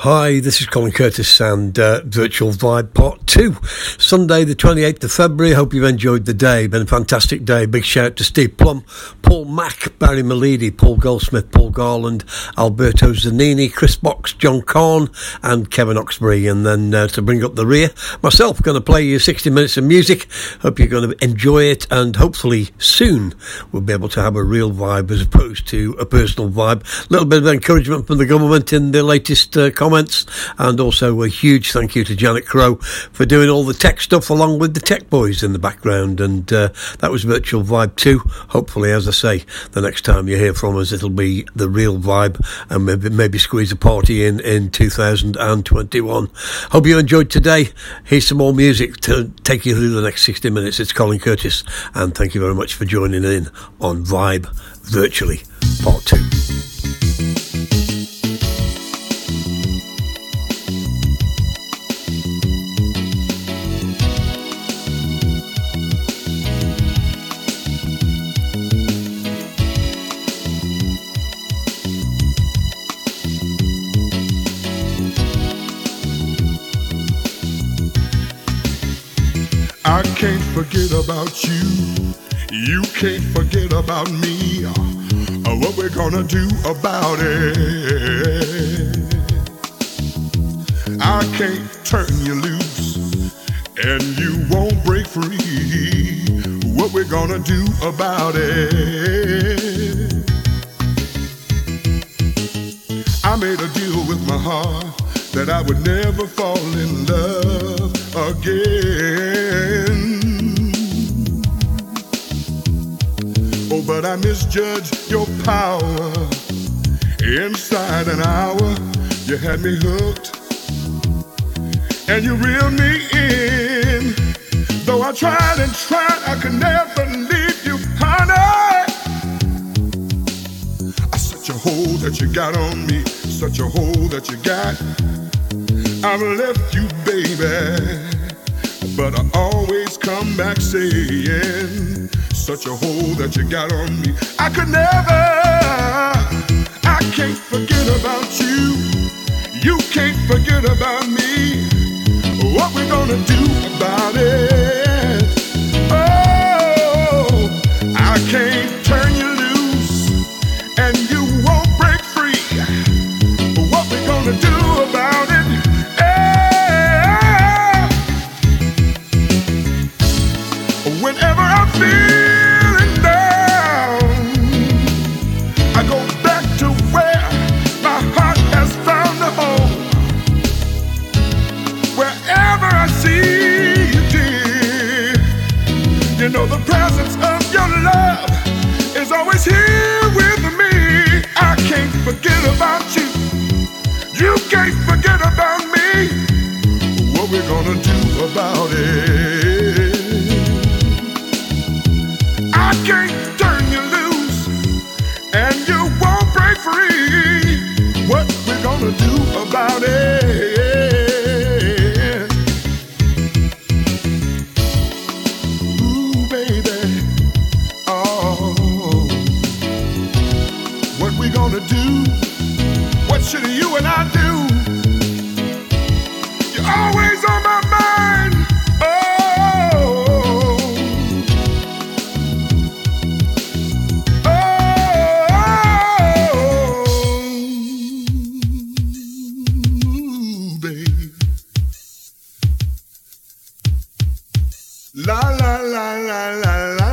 Hi, this is Colin Curtis and uh, Virtual Vibe Part 2. Sunday, the 28th of February. Hope you've enjoyed the day. Been a fantastic day. Big shout out to Steve Plum, Paul Mack, Barry Malidi, Paul Goldsmith, Paul Garland, Alberto Zanini, Chris Box, John Kahn, and Kevin Oxbury. And then uh, to bring up the rear, myself going to play you 60 minutes of music. Hope you're going to enjoy it and hopefully soon we'll be able to have a real vibe as opposed to a personal vibe. A little bit of encouragement from the government in the latest uh, comments. And also a huge thank you to Janet Crow for doing all the tech stuff along with the tech boys in the background. And uh, that was Virtual Vibe 2. Hopefully, as I say, the next time you hear from us, it'll be the real vibe and maybe, maybe squeeze a party in in 2021. Hope you enjoyed today. Here's some more music to take you through the next 60 minutes. It's Colin Curtis, and thank you very much for joining in on Vibe Virtually Part 2. Forget about you. You can't forget about me. Uh, what we're gonna do about it? I can't turn you loose, and you won't break free. What we're gonna do about it? I made a deal with my heart that I would never fall in love again. Oh, but I misjudged your power. Inside an hour, you had me hooked, and you reeled me in. Though I tried and tried, I could never leave you, honey. I such a hold that you got on me, such a hold that you got. I've left you, baby, but I always come back saying, such a hold that you got on me. I could never, I can't forget about you. You can't forget about me. What we gonna do about it? La la la la la la.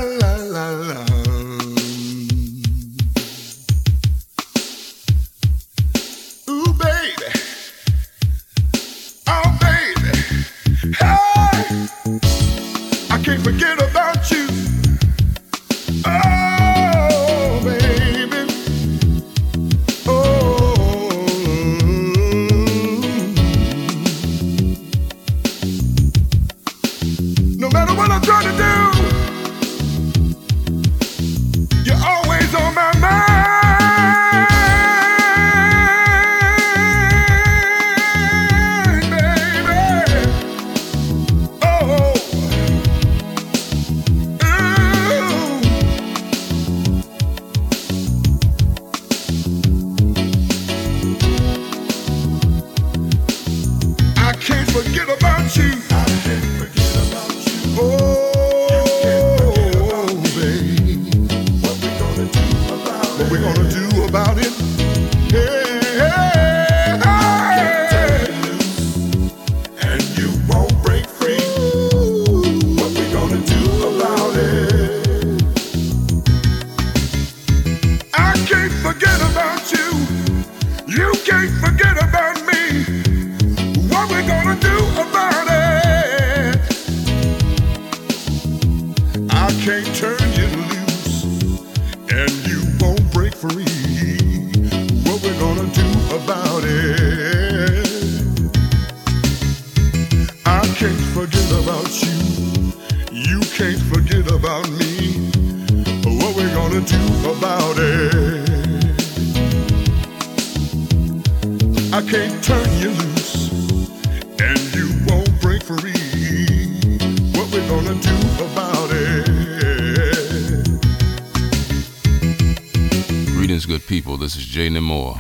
Readings good people, this is Jay Moore.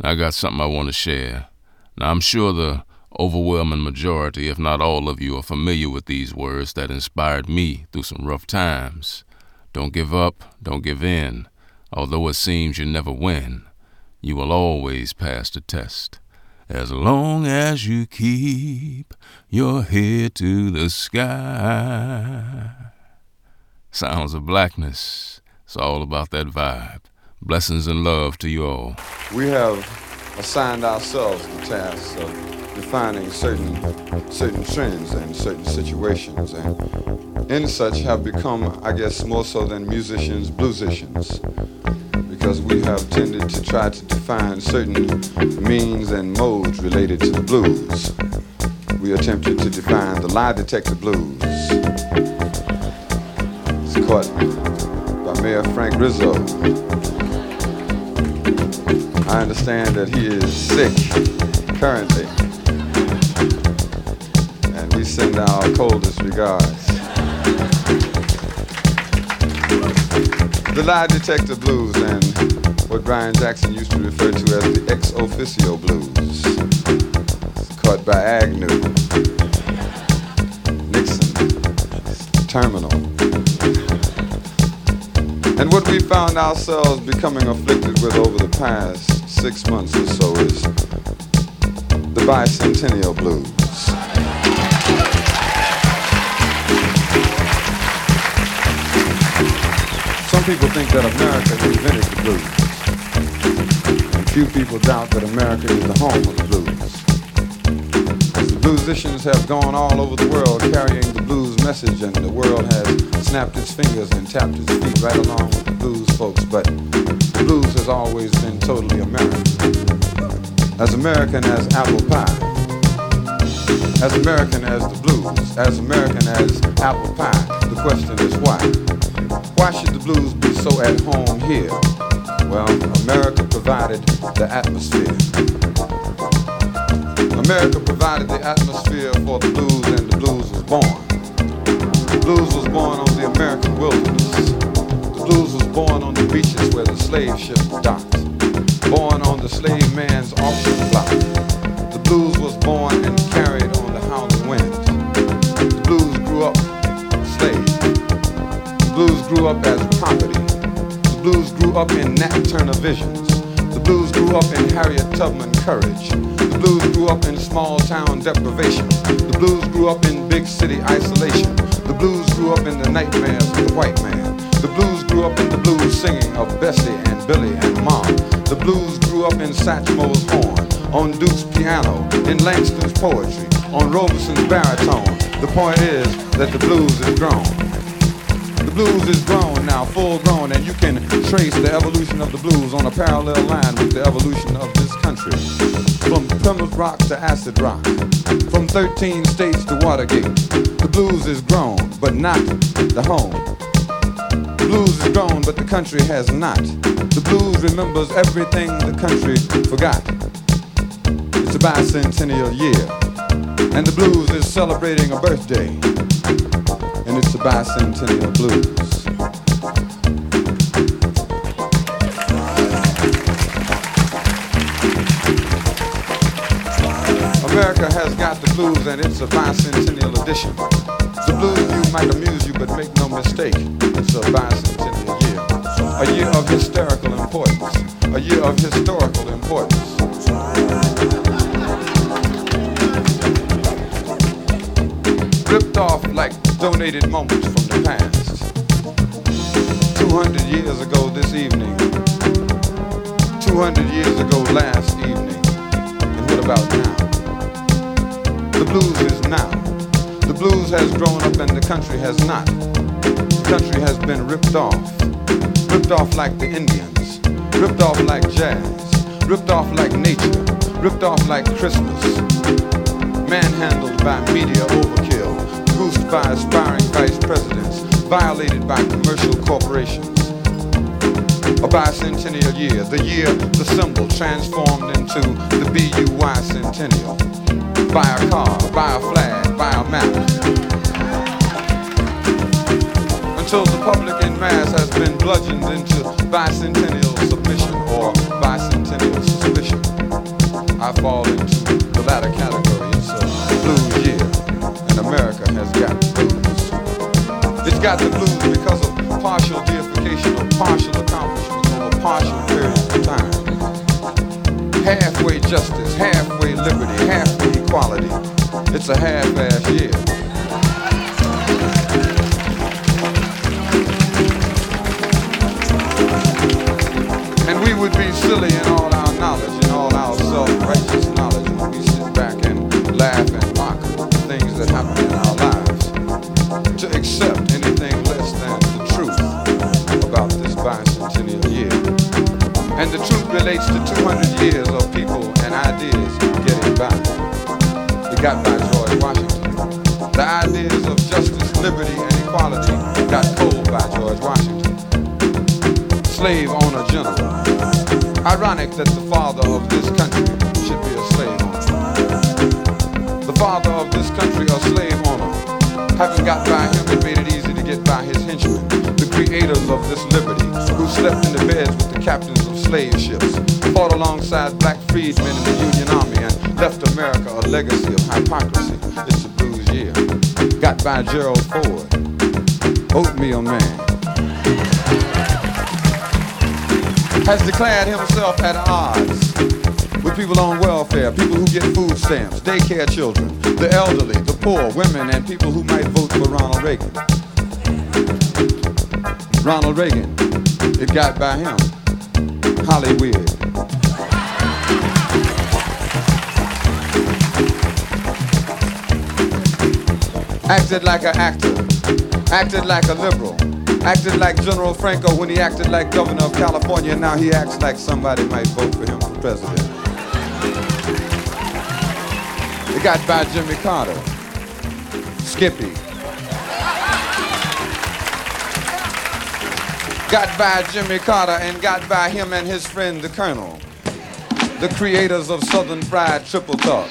I got something I want to share. Now, I'm sure the overwhelming majority, if not all of you, are familiar with these words that inspired me through some rough times. Don't give up, don't give in. Although it seems you never win, you will always pass the test. As long as you keep your head to the sky. Sounds of blackness. It's all about that vibe. Blessings and love to you all. We have assigned ourselves the task of defining certain certain trends and certain situations, and in such have become, I guess, more so than musicians, bluesicians, because we have tended to try to define certain means and modes related to the blues. We attempted to define the lie detector blues. It's caught by Mayor Frank Rizzo. I understand that he is sick currently. And we send our coldest regards. The lie detector blues and what Brian Jackson used to refer to as the ex officio blues. Caught by Agnew, Nixon, Terminal. And what we found ourselves becoming afflicted with over the past six months or so is the bicentennial blues. People think that America invented the blues. And few people doubt that America is the home of the blues. The bluesicians have gone all over the world carrying the blues message and the world has snapped its fingers and tapped its feet right along with the blues folks, but blues has always been totally American. As American as apple pie. As American as the blues. As American as apple pie. The question is why? Why should the blues be so at home here? Well, America provided the atmosphere. America provided the atmosphere for the blues and the blues was born. The blues was born on the American wilderness The blues was born on the beaches where the slave ship docked. Born on the slave man's auction block. The blues was born and carried on the howling grew up as property. The blues grew up in Nat Turner visions. The blues grew up in Harriet Tubman courage. The blues grew up in small town deprivation. The blues grew up in big city isolation. The blues grew up in the nightmares of the white man. The blues grew up in the blues singing of Bessie and Billy and Mom. The blues grew up in Satchmo's horn, on Duke's piano, in Langston's poetry, on Robeson's baritone. The point is that the blues is grown. Blues is grown now, full grown, and you can trace the evolution of the blues on a parallel line with the evolution of this country. From Plymouth Rock to Acid Rock, from 13 states to Watergate, the blues is grown, but not the home The blues is grown, but the country has not. The blues remembers everything the country forgot. It's a bicentennial year, and the blues is celebrating a birthday, and it's a bicentennial blues. America has got the blues and it's a bicentennial edition. The blues view might amuse you, but make no mistake, it's a bicentennial year. A year of hysterical importance. A year of historical importance. Ripped off like donated moments from the past. 200 years ago this evening. 200 years ago last evening. And what about now? The blues is now. The blues has grown up and the country has not. The country has been ripped off. Ripped off like the Indians. Ripped off like jazz. Ripped off like nature. Ripped off like Christmas. Manhandled by media overkill. Goosed by aspiring vice presidents. Violated by commercial corporations. A bicentennial year, the year, the symbol transformed into the BUY centennial. By a car, by a flag, by a map. Until the public in mass has been bludgeoned into bicentennial submission or bicentennial suspicion. I fall into the latter category. It's a blues year, America has got the blues. It's got the blues because of partial deification or partial accomplishments over partial periods of time. Halfway justice, halfway liberty, halfway equality. It's a half-ass year. And we would be silly in all our knowledge and all our self-righteous knowledge truth relates to 200 years of people and ideas getting by. It got by George Washington. The ideas of justice, liberty, and equality got cold by George Washington slave owner general. Ironic that the father of this country should be a slave owner. The father of this country, a slave owner, having got by him, it made it easy to get by his henchmen, creators of this liberty, who slept in the beds with the captains of slave ships, fought alongside black freedmen in the Union Army, and left America a legacy of hypocrisy. It's a blues year. Got by Gerald Ford, oatmeal man. has declared himself at odds with people on welfare, people who get food stamps, daycare children, the elderly, the poor, women, and people who might vote for Ronald Reagan. Ronald Reagan, it got by him. Hollywood. Acted like an actor, acted like a liberal, acted like General Franco when he acted like governor of California. Now he acts like somebody might vote for him for president. It got by Jimmy Carter, Skippy. Got by Jimmy Carter and got by him and his friend the Colonel, the creators of Southern Fried Triple Talk.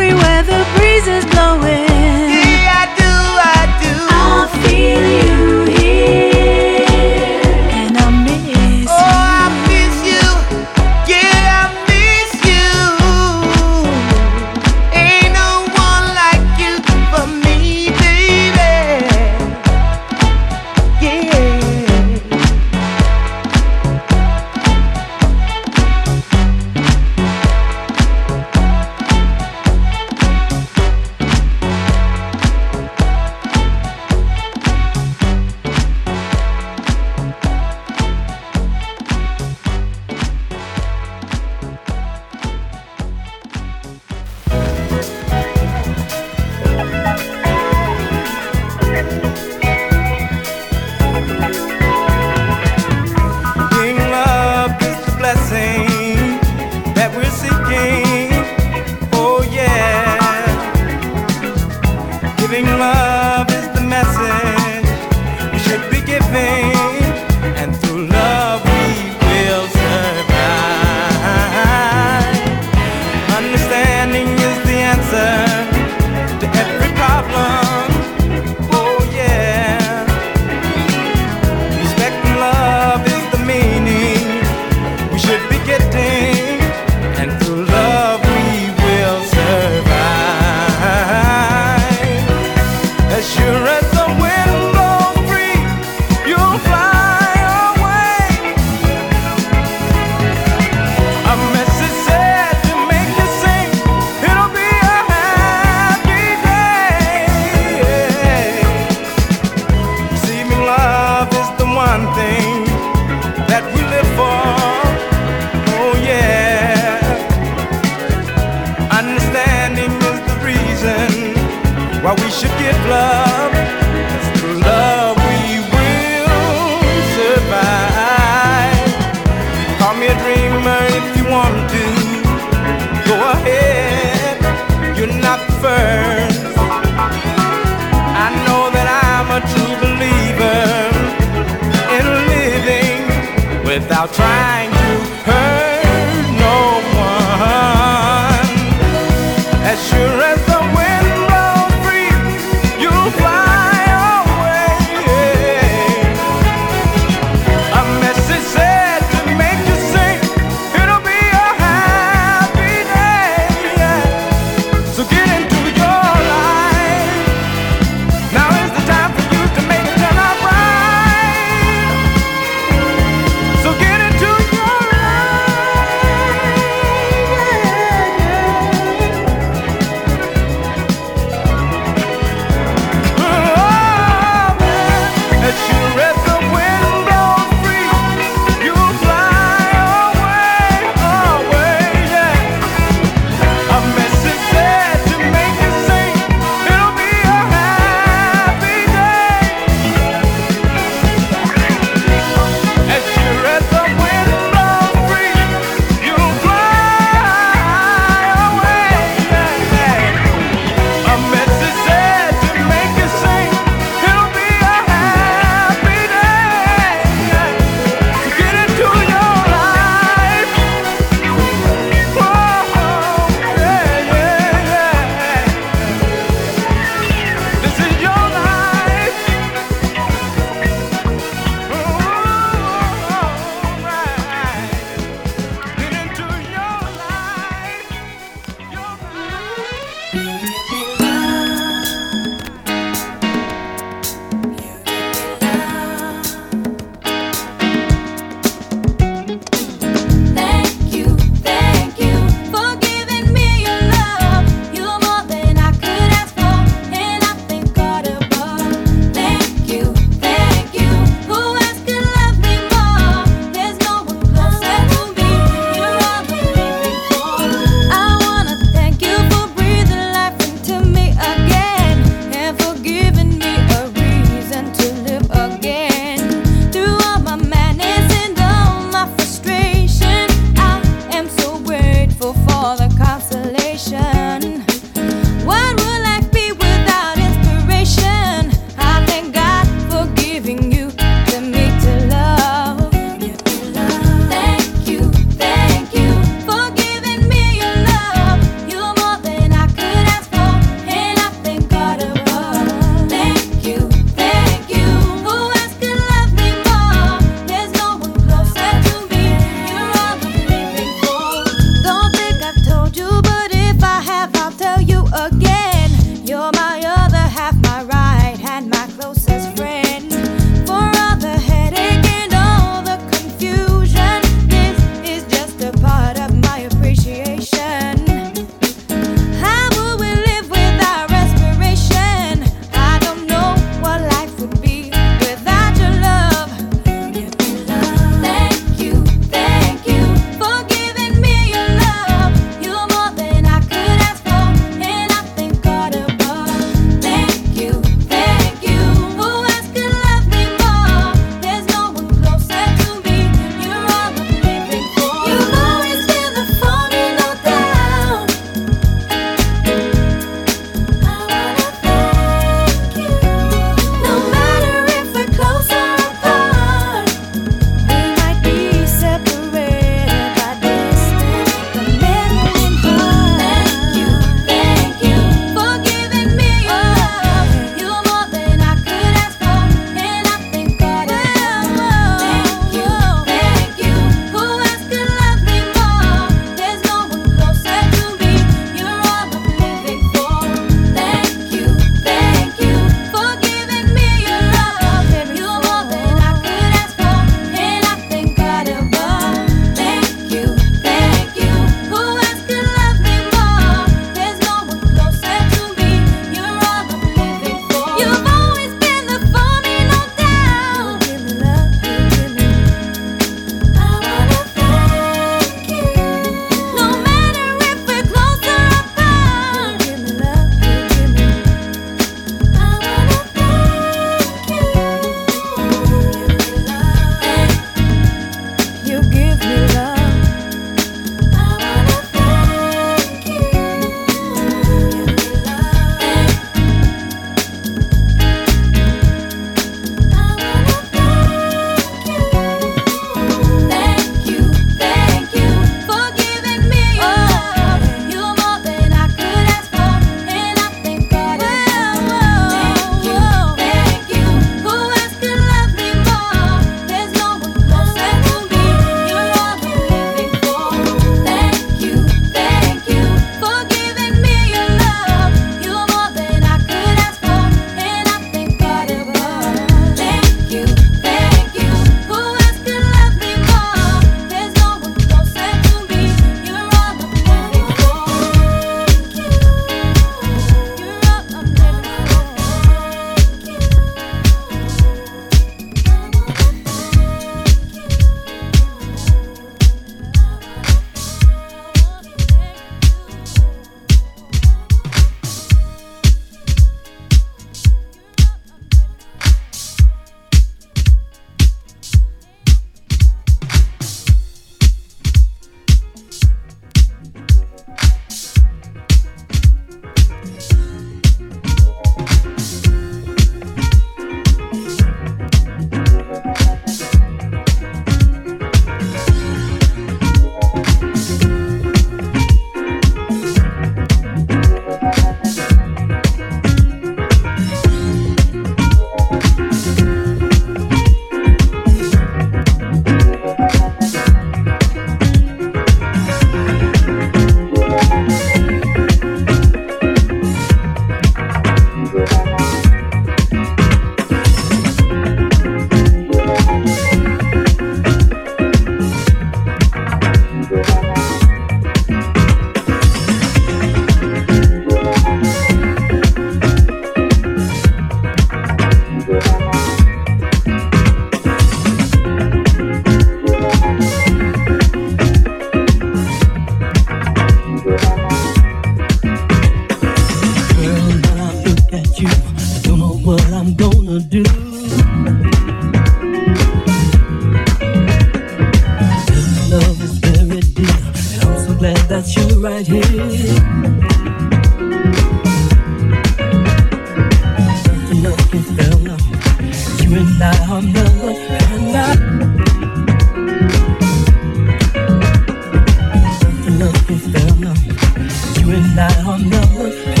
Up. You and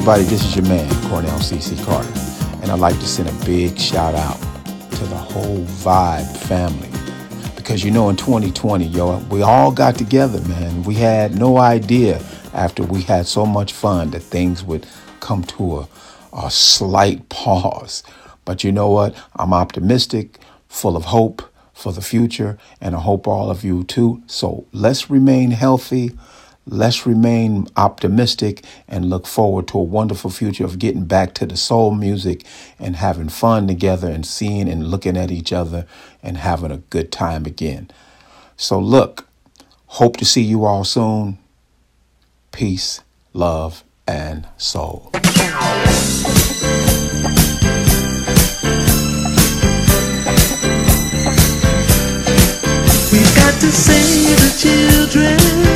everybody, this is your man, Cornell CC Carter, and I'd like to send a big shout out to the whole Vibe family. Because you know, in 2020, yo, we all got together, man. We had no idea after we had so much fun that things would come to a, a slight pause. But you know what? I'm optimistic, full of hope for the future, and I hope all of you too. So let's remain healthy. Let's remain optimistic and look forward to a wonderful future of getting back to the soul music and having fun together and seeing and looking at each other and having a good time again. So, look, hope to see you all soon. Peace, love, and soul. We've got to save the children,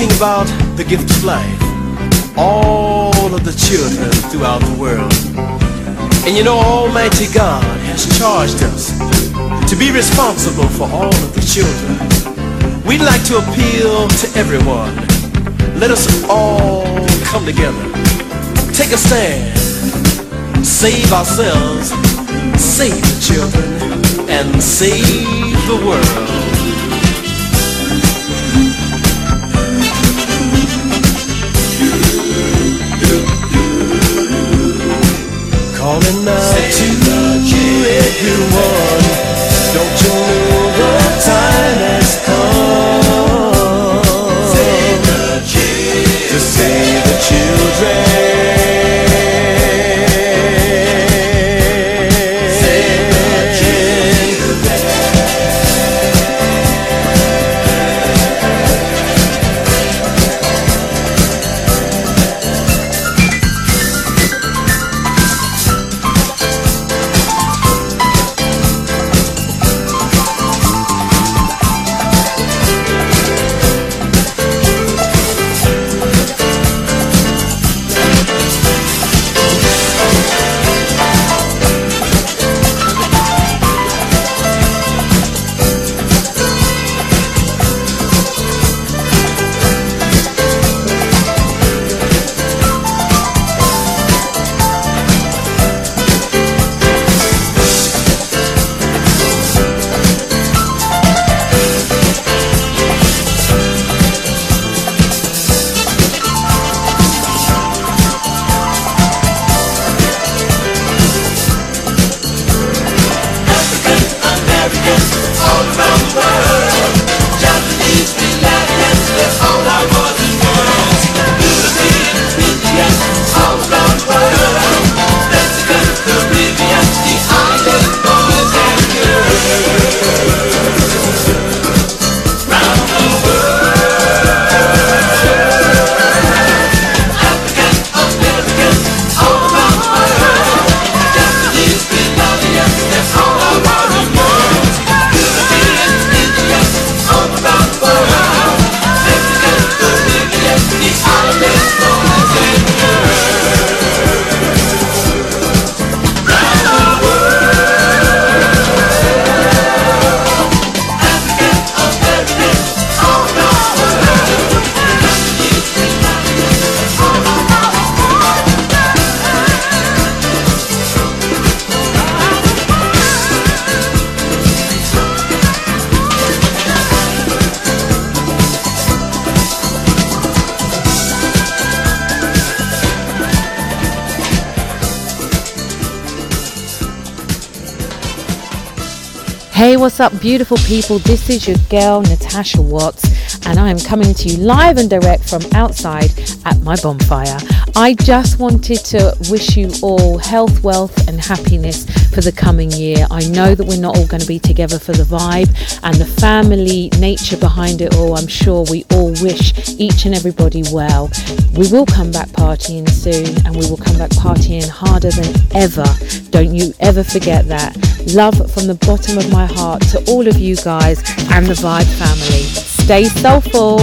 Talking about the gift of life, all of the children throughout the world. And you know, Almighty God has charged us to be responsible for all of the children. We'd like to appeal to everyone. Let us all come together. Take a stand. Save ourselves. Save the children. And save the world. Calling out to everyone. Don't you know the time has come Hey, what's up, beautiful people? This is your girl, Natasha Watts, and I am coming to you live and direct from outside at my bonfire. I just wanted to wish you all health, wealth, and happiness for the coming year. I know that we're not all going to be together for the vibe and the family nature behind it all. I'm sure we all wish each and everybody well. We will come back partying soon, and we will come back partying harder than ever. Don't you ever forget that. Love from the bottom of my heart to all of you guys and the Vibe family. Stay soulful.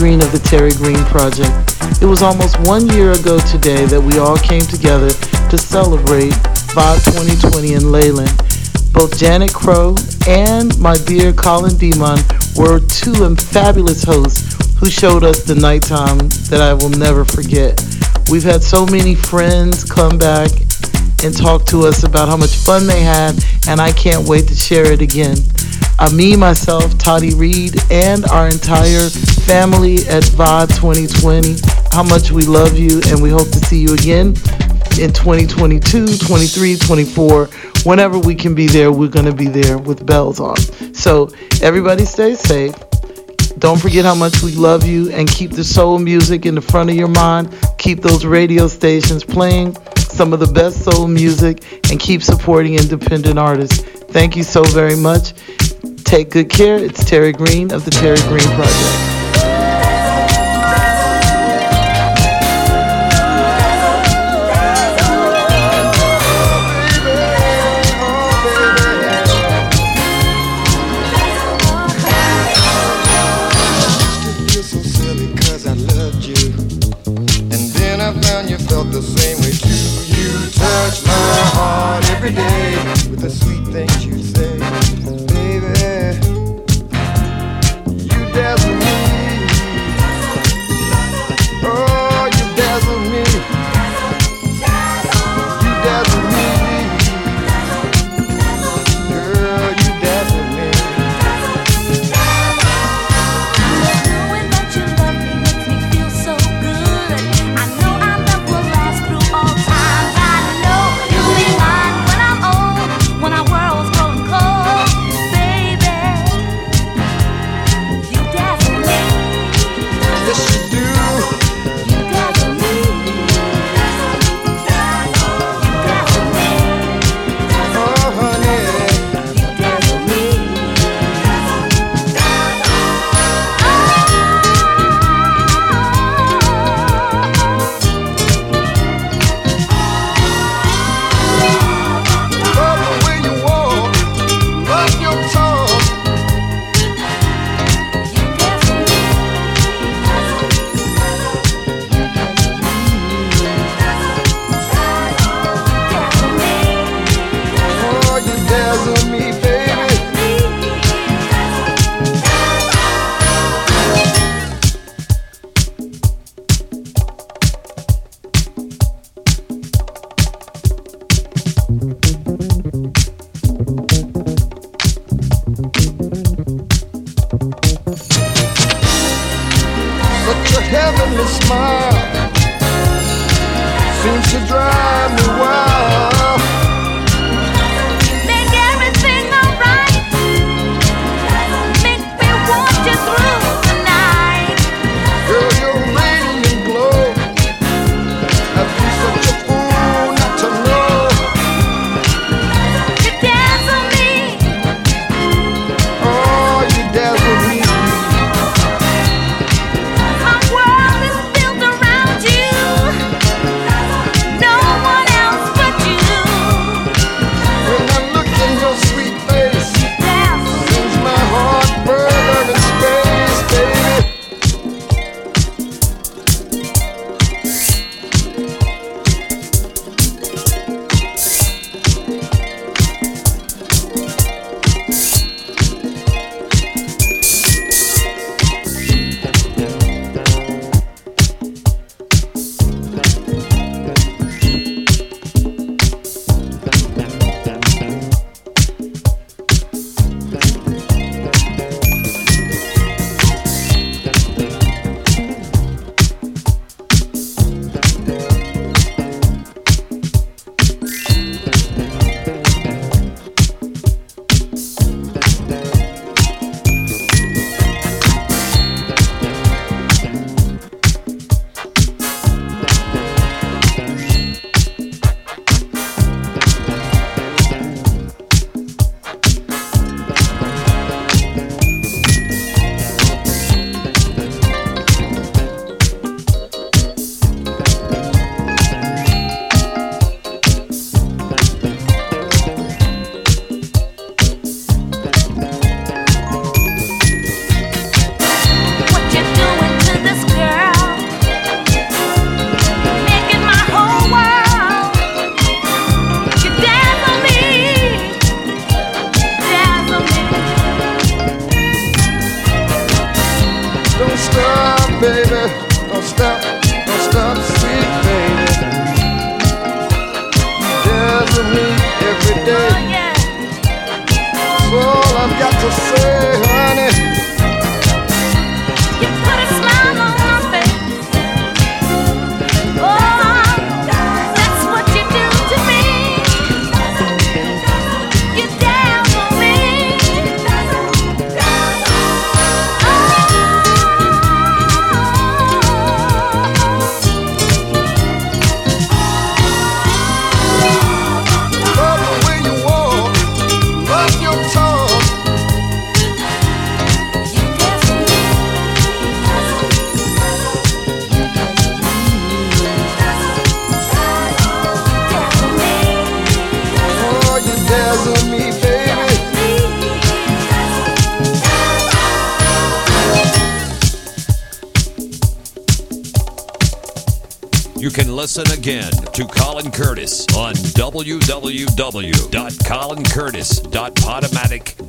Green of the Terry Green Project. It was almost one year ago today that we all came together to celebrate Vibe 2020 in Leyland. Both Janet Crow and my dear Colin Demon were two fabulous hosts who showed us the nighttime that I will never forget. We've had so many friends come back and talk to us about how much fun they had, and I can't wait to share it again. Uh, me, myself, Toddy Reed, and our entire family at VOD 2020, how much we love you, and we hope to see you again in 2022, 23, 24. Whenever we can be there, we're going to be there with bells on. So, everybody stay safe. Don't forget how much we love you and keep the soul music in the front of your mind. Keep those radio stations playing some of the best soul music and keep supporting independent artists. Thank you so very much. Take good care. It's Terry Green of the Terry Green Project. Touch my heart every day with the sweet things you say. Again to Colin Curtis on www.colincurtis.podomatic.com.